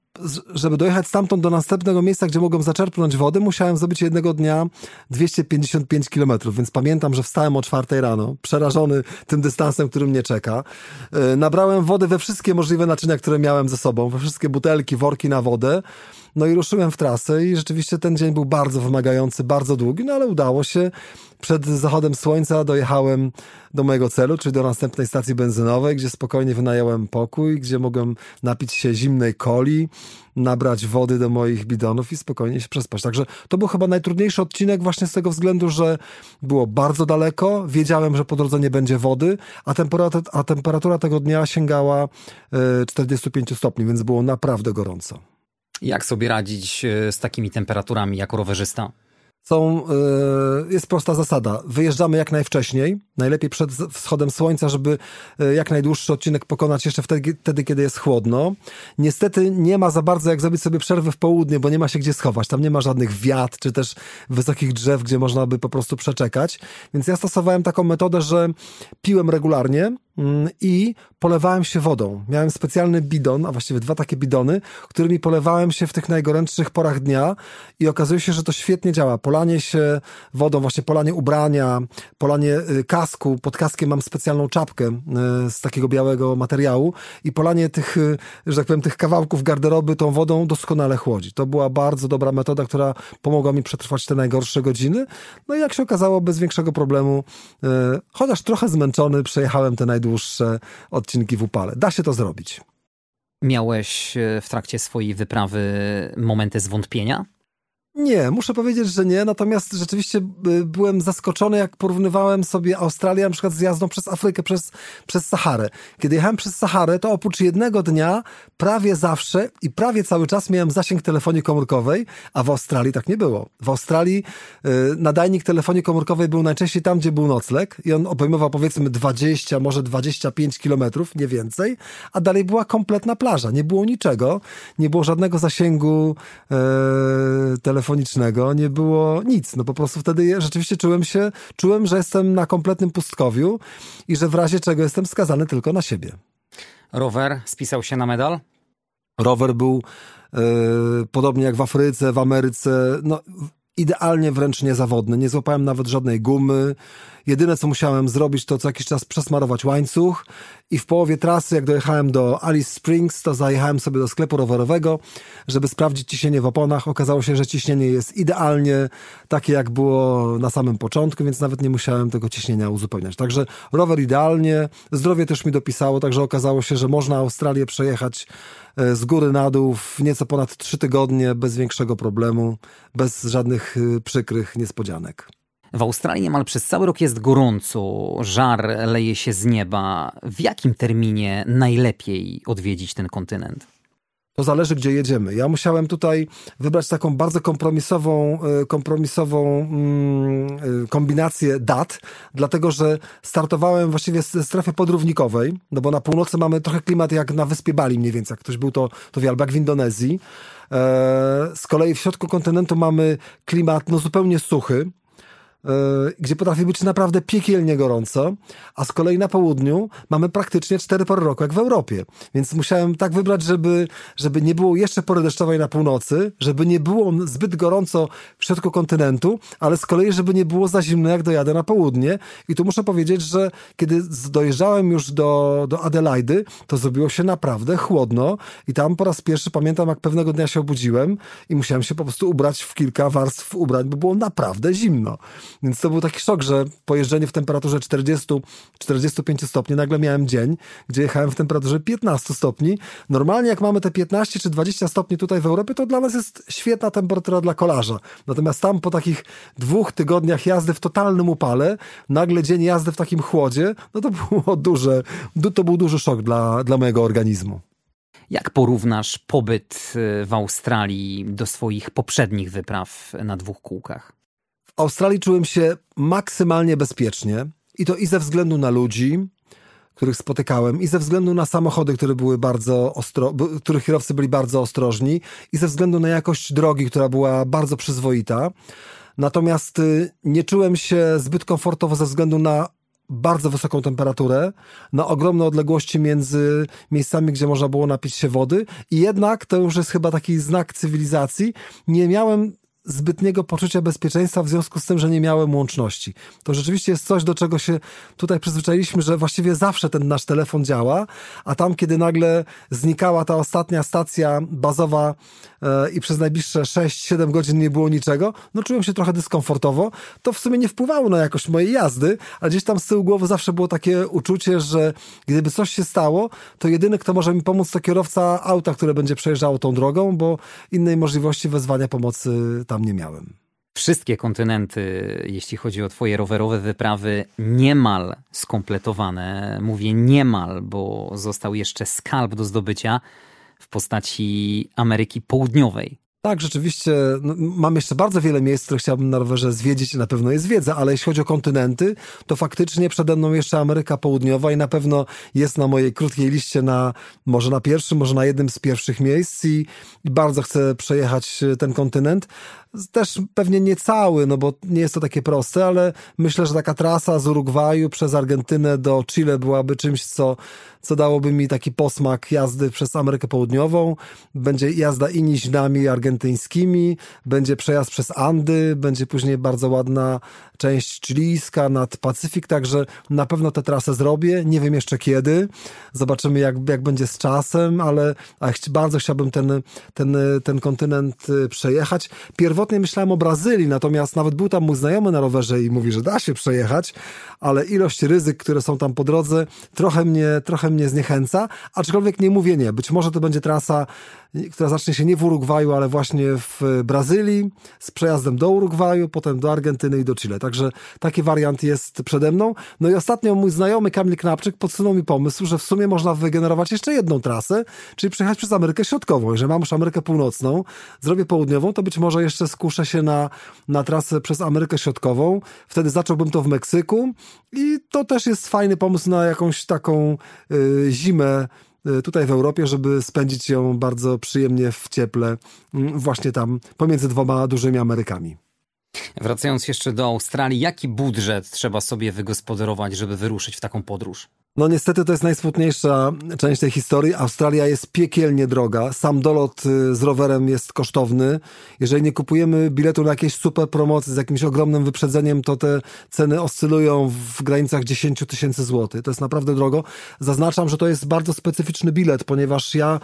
żeby dojechać stamtąd do następnego miejsca, gdzie mogłem zaczerpnąć wody, musiałem zrobić jednego dnia 255 kilometrów, więc pamiętam, że wstałem o czwartej rano, przerażony tym dystansem, który mnie czeka. E, nabrałem wody we wszystkie możliwe naczynia, które miałem ze sobą, we wszystkie butelki, worki na wodę. No i ruszyłem w trasę i rzeczywiście ten dzień był bardzo wymagający, bardzo długi, no ale udało się. Przed zachodem słońca dojechałem do mojego celu, czyli do następnej stacji benzynowej, gdzie spokojnie wynająłem pokój, gdzie mogłem napić się zimnej coli, nabrać wody do moich bidonów i spokojnie się przespać. Także to był chyba najtrudniejszy odcinek właśnie z tego względu, że było bardzo daleko, wiedziałem, że po drodze nie będzie wody, a temperatura, a temperatura tego dnia sięgała 45 e, stopni, więc było naprawdę gorąco. Jak sobie radzić e, z takimi temperaturami jako rowerzysta? Są, e, jest prosta zasada. Wyjeżdżamy jak najwcześniej, najlepiej przed wschodem słońca, żeby e, jak najdłuższy odcinek pokonać jeszcze wtedy, wtedy, kiedy jest chłodno. Niestety nie ma za bardzo jak zrobić sobie przerwy w południe, bo nie ma się gdzie schować. Tam nie ma żadnych wiat, czy też wysokich drzew, gdzie można by po prostu przeczekać. Więc ja stosowałem taką metodę, że piłem regularnie, i polewałem się wodą. Miałem specjalny bidon, a właściwie dwa takie bidony, którymi polewałem się w tych najgorętszych porach dnia i okazuje się, że to świetnie działa. Polanie się wodą, właśnie polanie ubrania, polanie y, kasku. Pod kaskiem mam specjalną czapkę y, z takiego białego materiału i polanie tych, y, że tak powiem, tych kawałków garderoby tą wodą doskonale chłodzi. To była bardzo dobra metoda, która pomogła mi przetrwać te najgorsze godziny. No i jak się okazało, bez większego problemu, chociaż trochę zmęczony, przejechałem te najdłuższe najdłuższe odcinki w upale. Da się to zrobić. Miałeś e, w trakcie swojej wyprawy momenty zwątpienia? Nie, muszę powiedzieć, że nie, natomiast rzeczywiście y, byłem zaskoczony, jak porównywałem sobie Australię na przykład z jazdą przez Afrykę, przez, przez Saharę. Kiedy jechałem przez Saharę, to oprócz jednego dnia prawie zawsze i prawie cały czas miałem zasięg telefonii komórkowej, a w Australii tak nie było. W Australii y, nadajnik telefonii komórkowej był najczęściej tam, gdzie był nocleg i on obejmował powiedzmy 20, może 25 kilometrów, nie więcej, a dalej była kompletna plaża. Nie było niczego, nie było żadnego zasięgu y, telefonu telefonicznego, nie było nic. No po prostu wtedy rzeczywiście czułem się, czułem, że jestem na kompletnym pustkowiu i że w razie czego jestem skazany tylko na siebie. Rower spisał się na medal? Rower był yy, podobnie jak w Afryce, w Ameryce, no idealnie wręcz niezawodny. Nie złapałem nawet żadnej gumy. Jedyne, co musiałem zrobić, to co jakiś czas przesmarować łańcuch i w połowie trasy, jak dojechałem do Alice Springs, to zajechałem sobie do sklepu rowerowego, żeby sprawdzić ciśnienie w oponach. Okazało się, że ciśnienie jest idealnie takie, jak było na samym początku, więc nawet nie musiałem tego ciśnienia uzupełniać. Także rower idealnie, zdrowie też mi dopisało, także okazało się, że można Australię przejechać e, z góry na dół w nieco ponad trzy tygodnie bez większego problemu, bez żadnych e, przykrych niespodzianek. W Australii niemal przez cały rok jest gorąco, żar leje się z nieba. W jakim terminie najlepiej odwiedzić ten kontynent? To zależy, gdzie jedziemy. Ja musiałem tutaj wybrać taką bardzo kompromisową, e, kompromisową mm, e, kombinację dat, dlatego że startowałem właściwie ze strefy podrównikowej, no bo na północy mamy trochę klimat jak na wyspie Bali mniej więcej, jak ktoś był to, to wie, albo jak w Indonezji. E, z kolei w środku kontynentu mamy klimat no, zupełnie suchy, gdzie potrafi być naprawdę piekielnie gorąco, a z kolei na południu mamy praktycznie cztery pory roku, jak w Europie. Więc musiałem tak wybrać, żeby, żeby nie było jeszcze pory deszczowej na północy, żeby nie było zbyt gorąco w środku kontynentu, ale z kolei, żeby nie było za zimno, jak dojadę na południe. I tu muszę powiedzieć, że kiedy dojeżdżałem już do, do Adelaidy, to zrobiło się naprawdę chłodno i tam po raz pierwszy pamiętam, jak pewnego dnia się obudziłem i musiałem się po prostu ubrać w kilka warstw ubrań, bo było naprawdę zimno. Więc to był taki szok, że pojeżdżenie w temperaturze 40-45 stopni, nagle miałem dzień, gdzie jechałem w temperaturze 15 stopni. Normalnie jak mamy te 15 czy 20 stopni tutaj w Europie, to dla nas jest świetna temperatura dla kolarza. Natomiast tam po takich dwóch tygodniach jazdy w totalnym upale, nagle dzień jazdy w takim chłodzie, no to było duże, to był duży szok dla, dla mojego organizmu. Jak porównasz pobyt y, w Australii do swoich poprzednich wypraw na dwóch kółkach? Australii czułem się maksymalnie bezpiecznie i to i ze względu na ludzi, których spotykałem, i ze względu na samochody, które były bardzo ostro, których kierowcy byli bardzo ostrożni, i ze względu na jakość drogi, która była bardzo przyzwoita. Natomiast y, nie czułem się zbyt komfortowo ze względu na bardzo wysoką temperaturę, na ogromne odległości między miejscami, gdzie można było napić się wody i jednak, to już jest chyba taki znak cywilizacji, nie miałem zbytniego poczucia bezpieczeństwa w związku z tym, że nie miałem łączności. To rzeczywiście jest coś, do czego się tutaj przyzwyczailiśmy, że właściwie zawsze ten nasz telefon działa, a tam, kiedy nagle znikała ta ostatnia stacja bazowa e, i przez najbliższe 6-7 godzin nie było niczego, no czułem się trochę dyskomfortowo. To w sumie nie wpływało na jakość mojej jazdy, ale gdzieś tam z tyłu głowy zawsze było takie uczucie, że gdyby coś się stało, to jedyny, kto może mi pomóc, to kierowca auta, które będzie przejeżdżało tą drogą, bo innej możliwości wezwania pomocy tam tam nie miałem. Wszystkie kontynenty, jeśli chodzi o Twoje rowerowe wyprawy, niemal skompletowane. Mówię niemal, bo został jeszcze skalp do zdobycia w postaci Ameryki Południowej. Tak, rzeczywiście no, mam jeszcze bardzo wiele miejsc, które chciałbym na rowerze zwiedzić i na pewno je zwiedzę, ale jeśli chodzi o kontynenty, to faktycznie przede mną jeszcze Ameryka Południowa i na pewno jest na mojej krótkiej liście na, może na pierwszym, może na jednym z pierwszych miejsc i, i bardzo chcę przejechać ten kontynent też pewnie nie cały, no bo nie jest to takie proste, ale myślę, że taka trasa z Urugwaju przez Argentynę do Chile byłaby czymś, co, co dałoby mi taki posmak jazdy przez Amerykę Południową. Będzie jazda i niźnami argentyńskimi, będzie przejazd przez Andy, będzie później bardzo ładna część chilijska nad Pacyfik, także na pewno tę trasę zrobię. Nie wiem jeszcze kiedy. Zobaczymy, jak, jak będzie z czasem, ale bardzo chciałbym ten, ten, ten kontynent y, przejechać. Pierwotnie Pierwotnie myślałem o Brazylii, natomiast nawet był tam mój znajomy na rowerze i mówi, że da się przejechać, ale ilość ryzyk, które są tam po drodze, trochę mnie, trochę mnie zniechęca, aczkolwiek nie mówię nie. Być może to będzie trasa, która zacznie się nie w Urugwaju, ale właśnie w Brazylii, z przejazdem do Urugwaju, potem do Argentyny i do Chile. Także taki wariant jest przede mną. No i ostatnio mój znajomy Kamil Knapczyk podsunął mi pomysł, że w sumie można wygenerować jeszcze jedną trasę, czyli przejechać przez Amerykę Środkową. Jeżeli mam już Amerykę Północną, zrobię południową, to być może jeszcze skuszę się na, na trasę przez Amerykę Środkową. Wtedy zacząłbym to w Meksyku i to też jest fajny pomysł na jakąś taką y, zimę tutaj w Europie, żeby spędzić ją bardzo przyjemnie w cieple, mm, właśnie tam pomiędzy dwoma dużymi Amerykami. Wracając jeszcze do Australii, jaki budżet trzeba sobie wygospodarować, żeby wyruszyć w taką podróż? No niestety to jest najsmutniejsza część tej historii. Australia jest piekielnie droga. Sam dolot y, z rowerem jest kosztowny. Jeżeli nie kupujemy biletu na jakieś super promocje z jakimś ogromnym wyprzedzeniem, to te ceny oscylują w granicach 10 tysięcy złotych. To jest naprawdę drogo. Zaznaczam, że to jest bardzo specyficzny bilet, ponieważ ja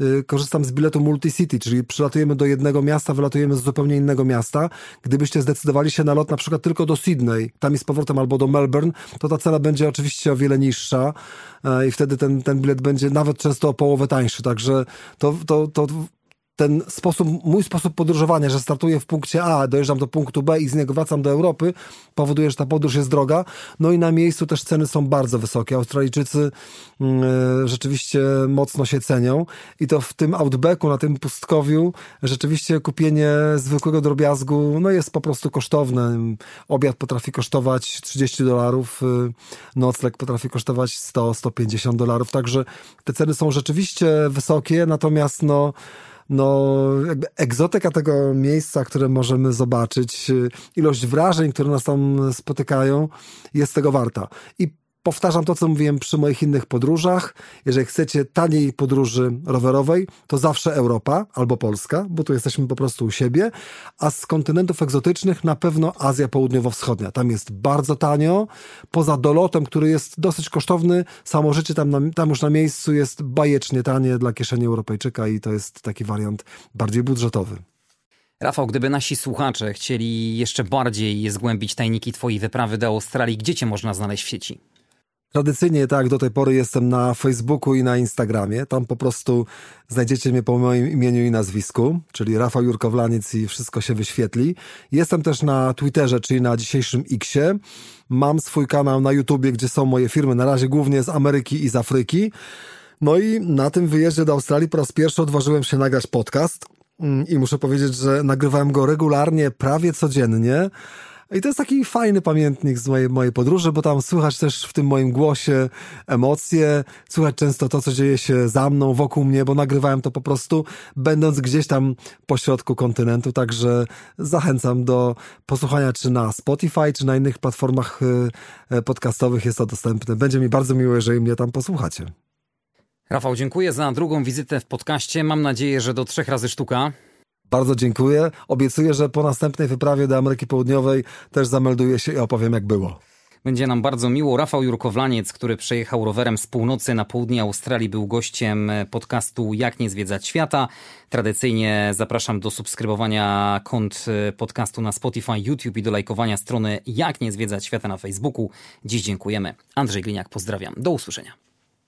y, korzystam z biletu Multicity, czyli przylatujemy do jednego miasta, wylatujemy z zupełnie innego miasta. Gdybyście zdecydowali się na lot na przykład tylko do Sydney, tam jest powrotem albo do Melbourne, to ta cena będzie oczywiście o wiele niższa tańsza e, i wtedy ten, ten bilet będzie nawet często o połowę tańszy. Także to, to, to ten sposób, mój sposób podróżowania, że startuję w punkcie A, dojeżdżam do punktu B i z niego wracam do Europy, powoduje, że ta podróż jest droga. No i na miejscu też ceny są bardzo wysokie. Australijczycy e, rzeczywiście mocno się cenią i to w tym outbacku, na tym pustkowiu, rzeczywiście kupienie zwykłego drobiazgu, no jest po prostu kosztowne. Obiad potrafi kosztować 30 dolarów, y, nocleg potrafi kosztować 100-150 dolarów, także te ceny są rzeczywiście wysokie, natomiast no no, jakby egzotyka tego miejsca, które możemy zobaczyć, ilość wrażeń, które nas tam spotykają, jest tego warta. I Powtarzam to, co mówiłem przy moich innych podróżach. Jeżeli chcecie taniej podróży rowerowej, to zawsze Europa albo Polska, bo tu jesteśmy po prostu u siebie, a z kontynentów egzotycznych na pewno Azja Południowo-Wschodnia. Tam jest bardzo tanio. Poza dolotem, który jest dosyć kosztowny, samo życie tam, na, tam już na miejscu jest bajecznie tanie dla kieszeni Europejczyka i to jest taki wariant bardziej budżetowy. Rafał, gdyby nasi słuchacze chcieli jeszcze bardziej zgłębić tajniki Twojej wyprawy do Australii, gdzie Cię można znaleźć w sieci? Tradycyjnie tak, do tej pory jestem na Facebooku i na Instagramie. Tam po prostu znajdziecie mnie po moim imieniu i nazwisku, czyli Rafał Jurkowlaniec i wszystko się wyświetli. Jestem też na Twitterze, czyli na dzisiejszym Xie. Mam swój kanał na YouTubie, gdzie są moje firmy, na razie głównie z Ameryki i z Afryki. No i na tym wyjeździe do Australii po raz pierwszy odważyłem się nagrać podcast mm, i muszę powiedzieć, że nagrywałem go regularnie, prawie codziennie. I to jest taki fajny pamiętnik z mojej, mojej podróży, bo tam słychać też w tym moim głosie emocje, słychać często to, co dzieje się za mną, wokół mnie, bo nagrywałem to po prostu będąc gdzieś tam po środku kontynentu, także zachęcam do posłuchania czy na Spotify, czy na innych platformach y, y, podcastowych jest to dostępne. Będzie mi bardzo miło, jeżeli mnie tam posłuchacie. Rafał, dziękuję za drugą wizytę w podcaście. Mam nadzieję, że do trzech razy sztuka. Bardzo dziękuję. Obiecuję, że po następnej wyprawie do Ameryki Południowej też zamelduję się i opowiem, jak było. Będzie nam bardzo miło. Rafał Jurkowlaniec, który przejechał rowerem z północy na południe Australii, był gościem podcastu Jak nie zwiedzać świata. Tradycyjnie zapraszam do subskrybowania kont podcastu na Spotify, YouTube i do lajkowania strony Jak nie zwiedzać świata na Facebooku. Dziś dziękujemy. Andrzej Gliniak, pozdrawiam. Do usłyszenia.